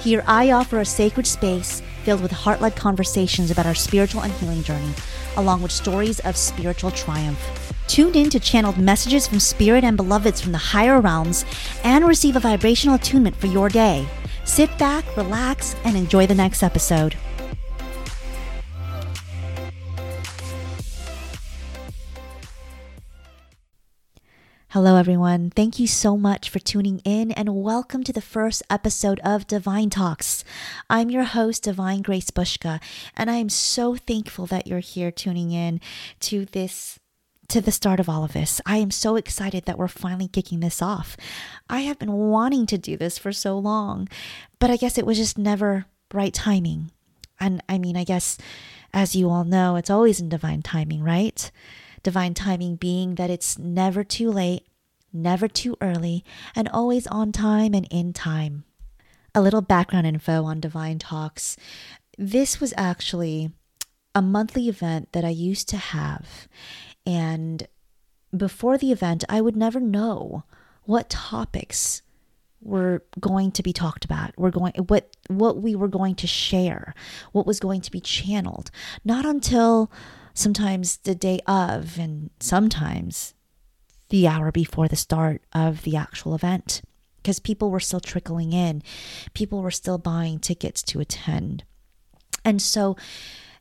Here, I offer a sacred space filled with heart led conversations about our spiritual and healing journey, along with stories of spiritual triumph. Tune in to channeled messages from spirit and beloveds from the higher realms and receive a vibrational attunement for your day. Sit back, relax, and enjoy the next episode. Hello, everyone. Thank you so much for tuning in and welcome to the first episode of Divine Talks. I'm your host, Divine Grace Bushka, and I am so thankful that you're here tuning in to this. To the start of all of this. I am so excited that we're finally kicking this off. I have been wanting to do this for so long, but I guess it was just never right timing. And I mean, I guess, as you all know, it's always in divine timing, right? Divine timing being that it's never too late, never too early, and always on time and in time. A little background info on Divine Talks. This was actually a monthly event that I used to have. And before the event, I would never know what topics were going to be talked about we're going what what we were going to share what was going to be channeled not until sometimes the day of, and sometimes the hour before the start of the actual event because people were still trickling in. People were still buying tickets to attend. And so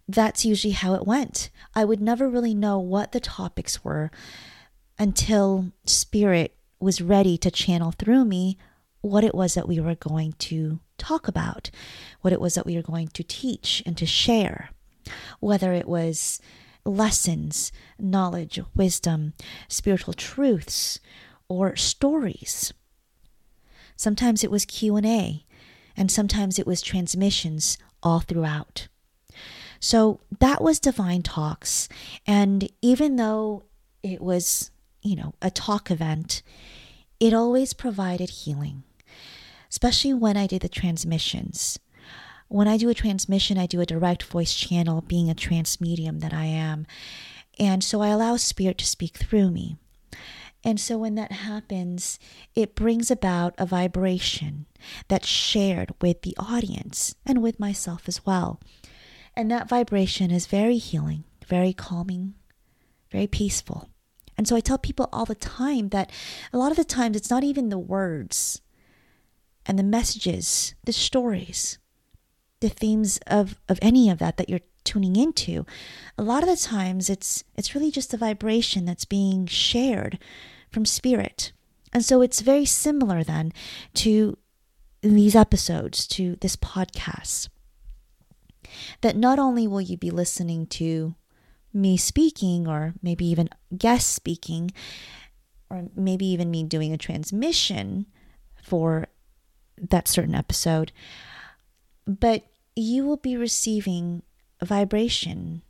that's usually how it went. I would never really know what the topics were until Spirit was ready to channel through me what it was that we were going to talk about, what it was that we were going to teach and to share. Whether it was lessons, knowledge, wisdom, spiritual truths, or stories. Sometimes it was Q&A, and sometimes it was transmissions all throughout. So that was Divine Talks, and even though it was, you know, a talk event, it always provided healing, especially when I did the transmissions. When I do a transmission, I do a direct voice channel, being a trance medium that I am. And so I allow spirit to speak through me. And so when that happens, it brings about a vibration that's shared with the audience and with myself as well. And that vibration is very healing, very calming, very peaceful. And so I tell people all the time that a lot of the times it's not even the words and the messages, the stories the themes of of any of that that you're tuning into a lot of the times it's it's really just a vibration that's being shared from spirit. And so it's very similar then to these episodes to this podcast that not only will you be listening to me speaking or maybe even guest speaking or maybe even me doing a transmission for that certain episode but you will be receiving vibration,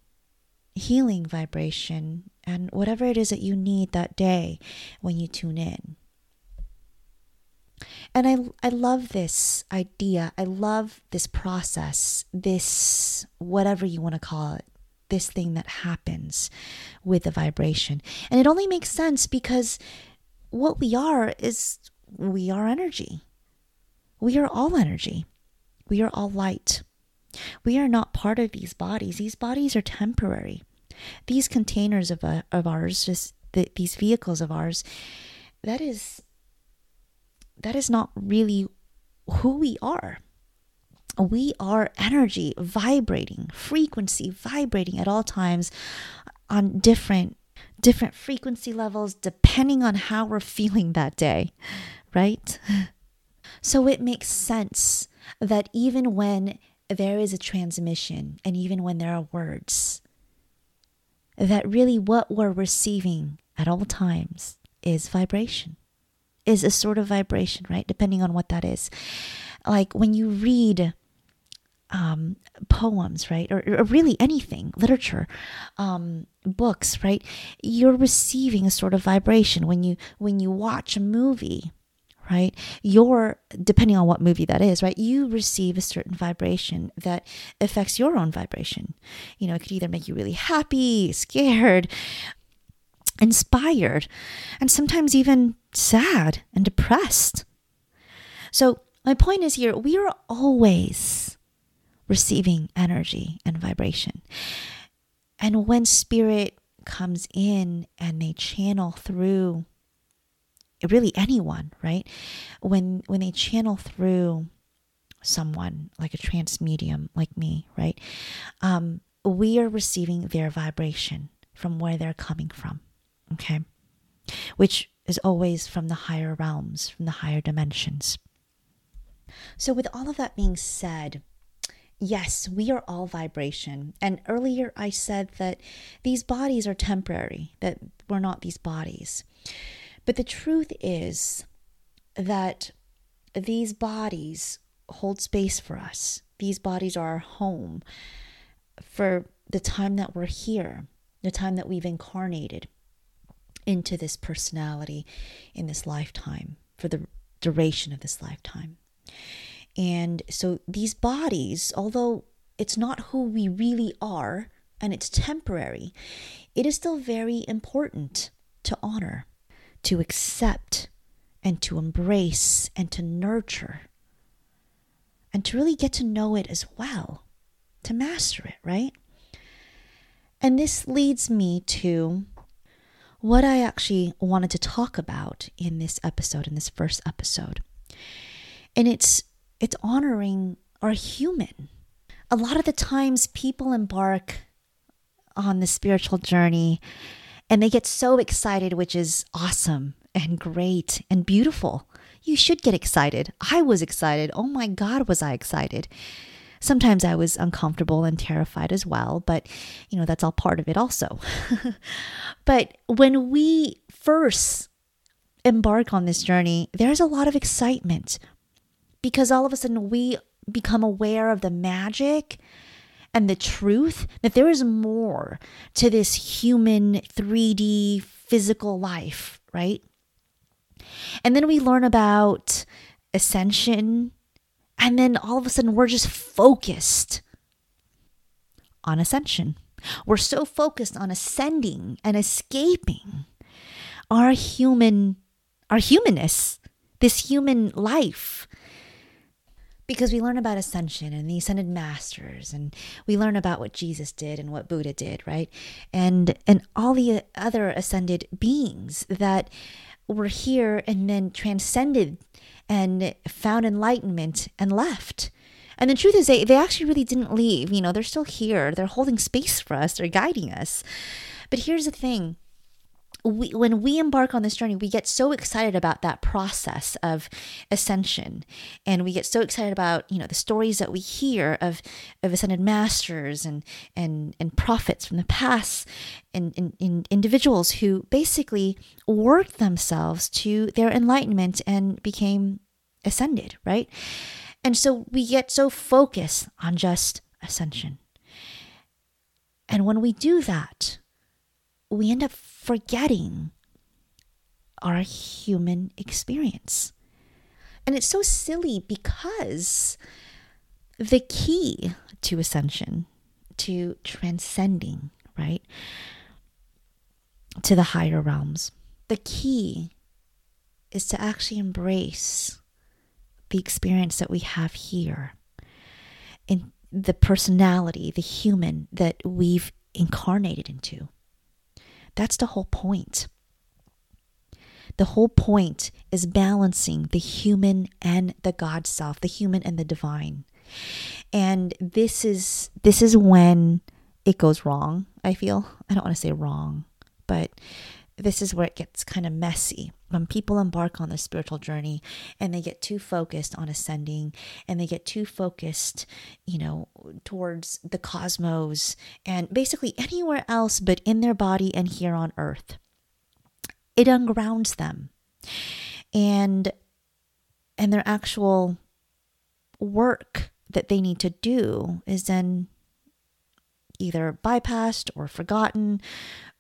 healing vibration, and whatever it is that you need that day when you tune in. And I, I love this idea. I love this process, this, whatever you want to call it, this thing that happens with the vibration. And it only makes sense because what we are is we are energy. We are all energy. We are all light. We are not part of these bodies. These bodies are temporary. These containers of, uh, of ours, just the, these vehicles of ours, that is that is not really who we are. We are energy vibrating, frequency vibrating at all times on different different frequency levels depending on how we're feeling that day, right? So it makes sense that even when there is a transmission, and even when there are words, that really what we're receiving at all times is vibration, is a sort of vibration, right? Depending on what that is. like when you read um, poems, right, or, or, really anything, literature, um, books, right, you're receiving a sort of vibration when you when you watch a movie, right? You're depending on what movie that is, right? You receive a certain vibration that affects your own vibration. You know, it could either make you really happy, scared, inspired, and sometimes even sad and depressed. So, my point is here we are always receiving energy and vibration. And when spirit comes in and they channel through really anyone, right? When when they channel through someone like a trance medium like me, right? Um, we are receiving their vibration from where they're coming from, okay? Which is always from the higher realms, from the higher dimensions. So, with all of that being said, yes, we are all vibration. And earlier I said that these bodies are temporary, that we're not these bodies. But the truth is that these bodies hold space for us. These bodies are our home for the time that we're here, the time that we've incarnated into this personality in this lifetime, for the duration of this lifetime. And so these bodies, although it's not who we really are and it's temporary, it is still very important to honor to accept and to embrace and to nurture and to really get to know it as well, to master it, right? And this leads me to what I actually wanted to talk about in this episode, in this first episode. And it's it's honoring our human. A lot of the times people embark on the spiritual journey and they get so excited, which is awesome and great and beautiful. You should get excited. I was excited. Oh my God, was I excited. Sometimes I was uncomfortable and terrified as well, but you know, that's all part of it also. but when we first embark on this journey, there's a lot of excitement because all of a sudden we become aware of the magic and the truth that there is more to this human 3D physical life, right? And then we learn about ascension, and then all of a sudden we're just focused on ascension. We're so focused on ascending and escaping our human our humanness, this human life because we learn about ascension and the ascended masters and we learn about what Jesus did and what Buddha did, right? And and all the other ascended beings that were here and then transcended and found enlightenment and left. And the truth is they, they actually really didn't leave. You know, they're still here. They're holding space for us. They're guiding us. But here's the thing we, when we embark on this journey, we get so excited about that process of ascension, and we get so excited about you know the stories that we hear of of ascended masters and and and prophets from the past, and, and, and individuals who basically worked themselves to their enlightenment and became ascended, right? And so we get so focused on just ascension. And when we do that, we end up forgetting our human experience. And it's so silly because the key to ascension, to transcending, right, to the higher realms, the key is to actually embrace the experience that we have here in the personality, the human that we've incarnated into. That's the whole point. The whole point is balancing the human and the God self, the human and the divine. And this is this is when it goes wrong, I feel. I don't want to say wrong, but this is where it gets kind of messy when people embark on the spiritual journey and they get too focused on ascending and they get too focused, you know, towards the cosmos and basically anywhere else but in their body and here on earth. It ungrounds them. And and their actual work that they need to do is then either bypassed or forgotten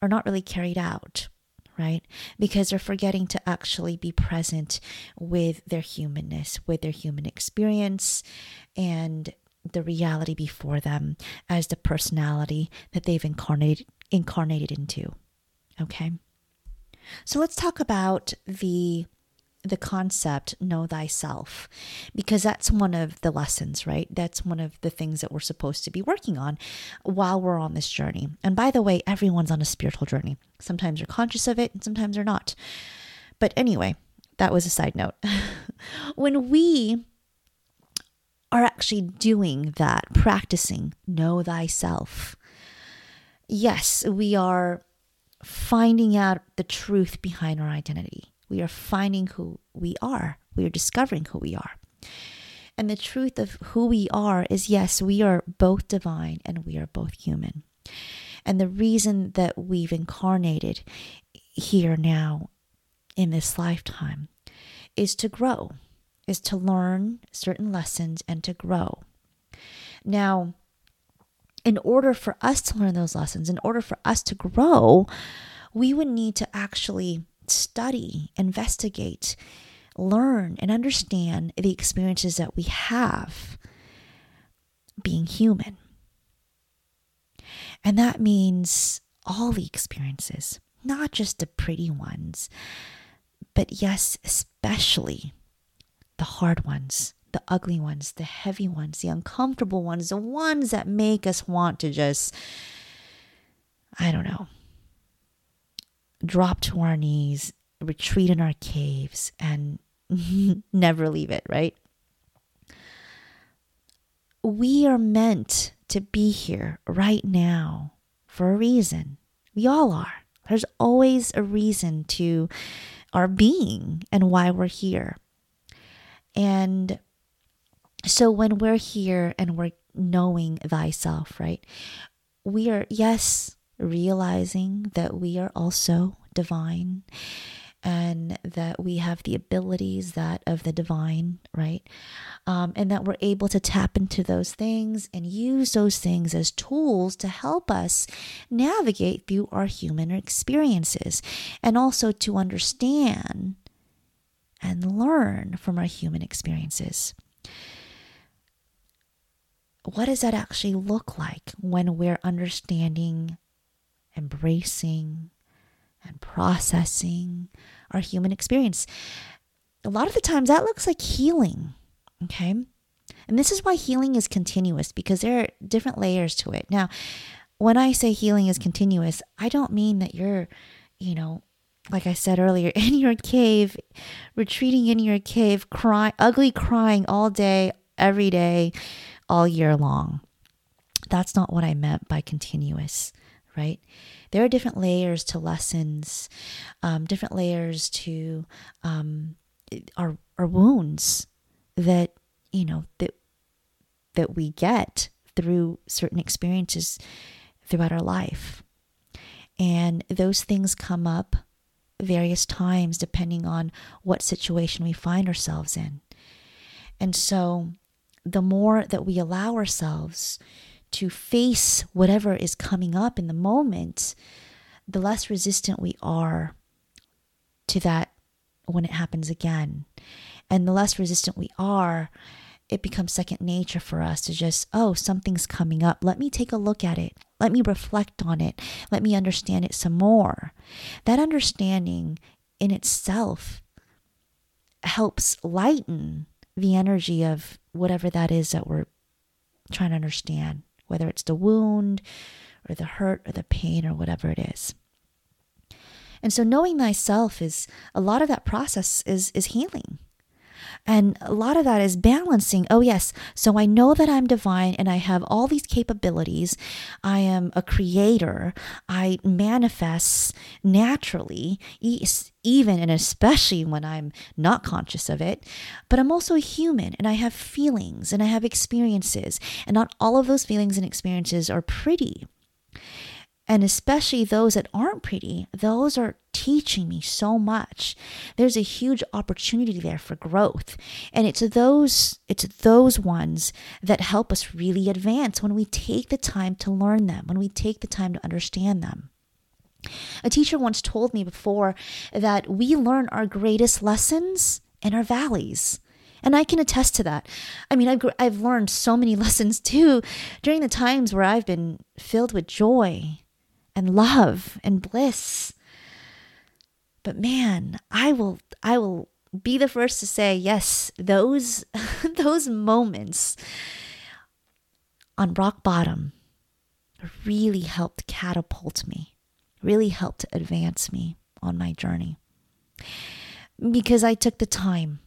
or not really carried out, right? Because they're forgetting to actually be present with their humanness, with their human experience, and the reality before them as the personality that they've incarnated incarnated into. Okay? So let's talk about the the concept know thyself because that's one of the lessons right? That's one of the things that we're supposed to be working on while we're on this journey. And by the way everyone's on a spiritual journey. Sometimes you're conscious of it and sometimes you're not. But anyway that was a side note. When we are actually doing that practicing know thyself yes we are finding out the truth behind our identity we are finding who we are. We are discovering who we are. And the truth of who we are is yes, we are both divine and we are both human. And the reason that we've incarnated here now in this lifetime is to grow, is to learn certain lessons and to grow. Now, in order for us to learn those lessons, in order for us to grow, we would need to actually study, investigate, learn, and understand the experiences that we have being human. And that means all the experiences, not just the pretty ones, but yes, especially the hard ones, the ugly ones, the heavy ones, the uncomfortable ones, the ones that make us want to just, I don't know, drop to our knees, retreat in our caves, and never leave it, right? We are meant to be here right now for a reason. We all are. There's always a reason to our being and why we're here. And so when we're here and we're knowing thyself, right? We are, yes, realizing that we are also divine and that we have the abilities that of the divine right? Um, and that we're able to tap into those things and use those things as tools to help us navigate through our human experiences and also to understand and learn from our human experiences. What does that actually look like when we're understanding embracing and processing our human experience. A lot of the times that looks like healing. Okay. And this is why healing is continuous because there are different layers to it. Now, when I say healing is continuous, I don't mean that you're, you know, like I said earlier, in your cave, retreating in your cave, crying, ugly crying all day, every day, all year long. That's not what I meant by continuous, right? there are different layers to lessons, um, different layers to um, our our wounds that you know that that we get through certain experiences throughout our life, and those things come up various times depending on what situation we find ourselves in, and so the more that we allow ourselves to face whatever is coming up in the moment, the less resistant we are to that when it happens again. And the less resistant we are, it becomes second nature for us to just, oh, something's coming up. Let me take a look at it. Let me reflect on it. Let me understand it some more. That understanding in itself helps lighten the energy of whatever that is that we're trying to understand whether it's the wound or the hurt or the pain or whatever it is. And so knowing thyself is a lot of that process is is healing. And a lot of that is balancing. Oh, yes. So I know that I'm divine and I have all these capabilities. I am a creator. I manifest naturally, even and especially when I'm not conscious of it. But I'm also a human and I have feelings and I have experiences. And not all of those feelings and experiences are pretty. And especially those that aren't pretty, those are teaching me so much. There's a huge opportunity there for growth. And it's those it's those ones that help us really advance when we take the time to learn them, when we take the time to understand them. A teacher once told me before that we learn our greatest lessons in our valleys. And I can attest to that. I mean, I've, I've learned so many lessons too during the times where I've been filled with joy and love and bliss. But man, I will I will be the first to say yes, those those moments on rock bottom really helped catapult me, really helped advance me on my journey. Because I took the time.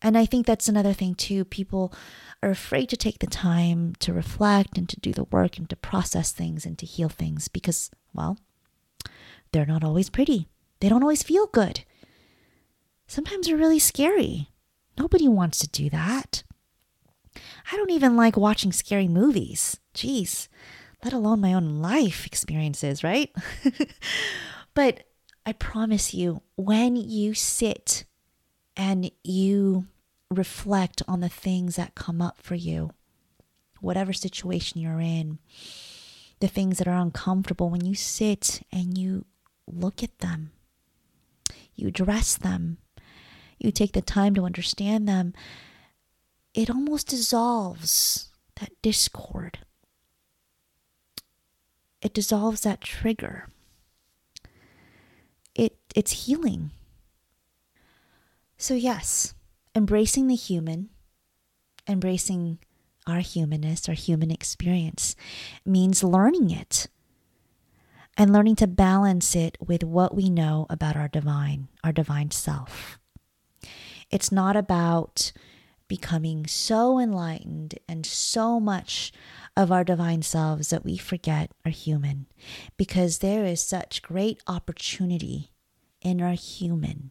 And I think that's another thing too. People are afraid to take the time to reflect and to do the work and to process things and to heal things because, well, they're not always pretty. They don't always feel good. Sometimes they're really scary. Nobody wants to do that. I don't even like watching scary movies. Jeez, let alone my own life experiences, right? but I promise you, when you sit and you reflect on the things that come up for you, whatever situation you're in, the things that are uncomfortable, when you sit and you look at them, you dress them, you take the time to understand them, it almost dissolves that discord. It dissolves that trigger. It, it's healing. So, yes, embracing the human, embracing our humanness, our human experience, means learning it and learning to balance it with what we know about our divine, our divine self. It's not about becoming so enlightened and so much of our divine selves that we forget are human, because there is such great opportunity in our human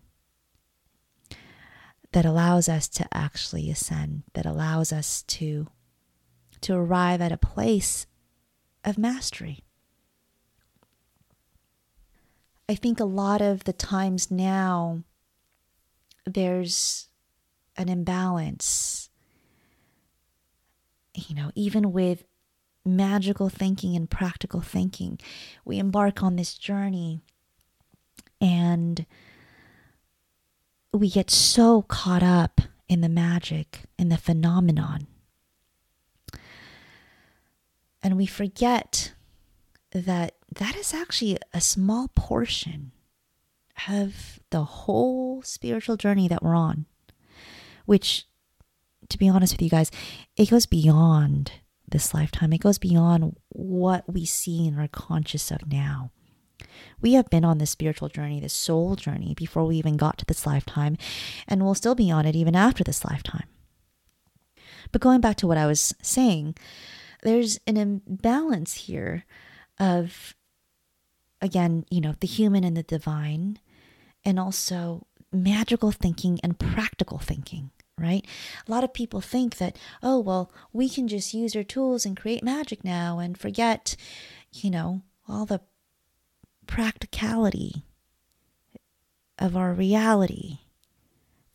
that allows us to actually ascend, that allows us to, to arrive at a place of mastery. I think a lot of the times now there's an imbalance, you know, even with magical thinking and practical thinking. We embark on this journey and we get so caught up in the magic, in the phenomenon. And we forget that that is actually a small portion of the whole spiritual journey that we're on, which, to be honest with you guys, it goes beyond this lifetime. It goes beyond what we see and are conscious of now. We have been on this spiritual journey, this soul journey, before we even got to this lifetime, and we'll still be on it even after this lifetime. But going back to what I was saying, there's an imbalance here of, again, you know, the human and the divine, and also magical thinking and practical thinking right? A lot of people think that, oh, well, we can just use our tools and create magic now and forget, you know, all the practicality of our reality,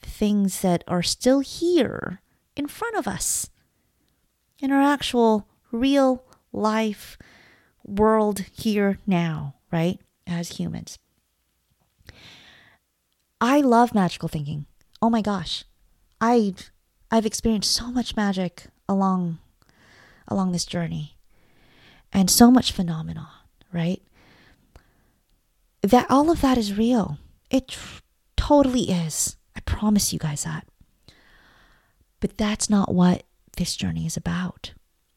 things that are still here in front of us in our actual real life world here now, right? As humans. I love magical thinking. Oh my gosh. I I've experienced so much magic along along this journey and so much phenomenon, right? that all of that is real. It tr- totally is. I promise you guys that. But that's not what this journey is about.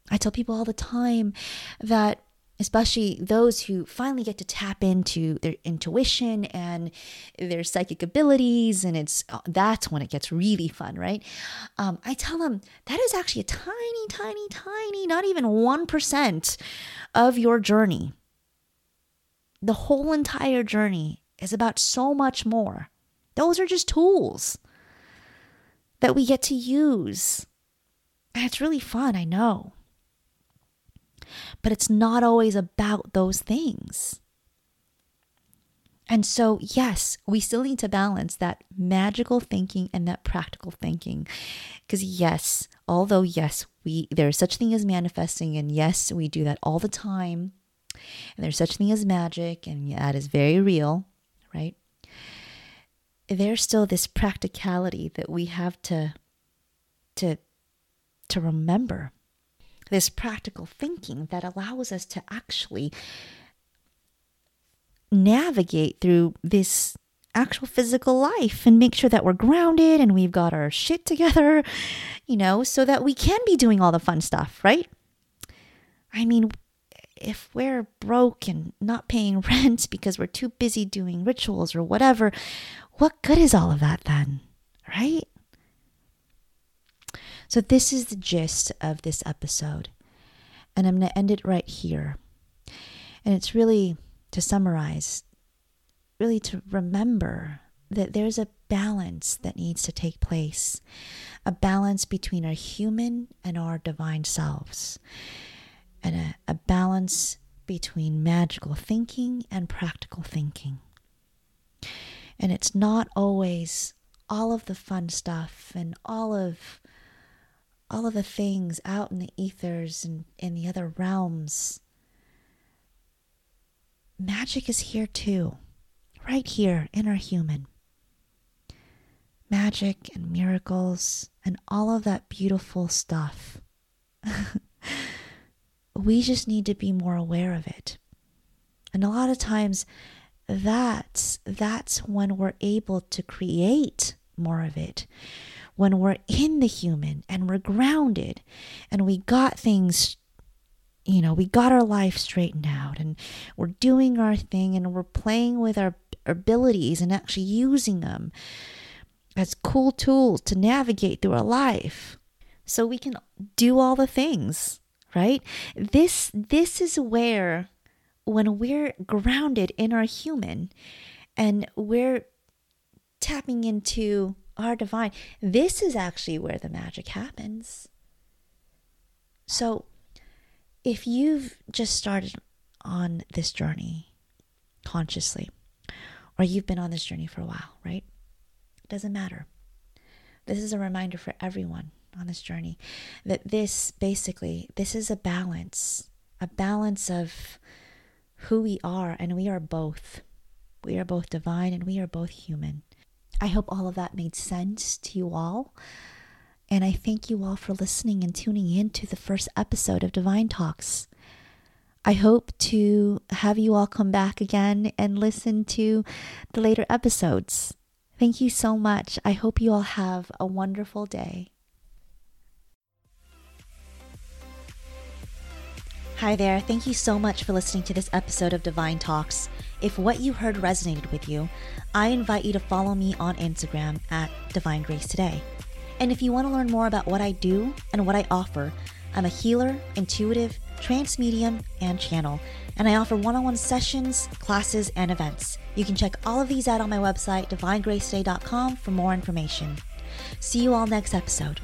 I tell people all the time that especially those who finally get to tap into their intuition and their psychic abilities and it's uh, that's when it gets really fun right um, i tell them that is actually a tiny tiny tiny not even 1% of your journey the whole entire journey is about so much more. Those are just tools that we get to use. And it's really fun, I know. But it's not always about those things. And so, yes, we still need to balance that magical thinking and that practical thinking. Because yes, although yes, we there's such thing as manifesting and yes, we do that all the time. And there's such thing as magic and that is very real, right? There's still this practicality that we have to to to remember. This practical thinking that allows us to actually navigate through this actual physical life and make sure that we're grounded and we've got our shit together, you know, so that we can be doing all the fun stuff, right? I mean, if we're broke and not paying rent because we're too busy doing rituals or whatever, what good is all of that then, right? So, this is the gist of this episode. And I'm going to end it right here. And it's really to summarize, really to remember that there's a balance that needs to take place, a balance between our human and our divine selves, and a, a balance between magical thinking and practical thinking. And it's not always all of the fun stuff and all of all of the things out in the ethers and in the other realms magic is here too, right here in our human. Magic and miracles and all of that beautiful stuff. we just need to be more aware of it. And a lot of times that's that's when we're able to create more of it. When we're in the human and we're grounded and we got things you know, we got our life straightened out and we're doing our thing and we're playing with our abilities and actually using them as cool tools to navigate through our life so we can do all the things, right? This this is where when we're grounded in our human and we're tapping into our divine, this is actually where the magic happens. So if you've just started on this journey consciously, or you've been on this journey for a while, right? It doesn't matter. This is a reminder for everyone on this journey that this basically this is a balance, a balance of who we are and we are both. We are both divine and we are both human. I hope all of that made sense to you all. And I thank you all for listening and tuning in to the first episode of Divine Talks. I hope to have you all come back again and listen to the later episodes. Thank you so much. I hope you all have a wonderful day. Hi there. Thank you so much for listening to this episode of Divine Talks. If what you heard resonated with you, I invite you to follow me on Instagram at Divine Grace Today. And if you want to learn more about what I do and what I offer, I'm a healer, intuitive, trance medium, and channel, and I offer one on one sessions, classes, and events. You can check all of these out on my website, divinegracetoday.com, for more information. See you all next episode.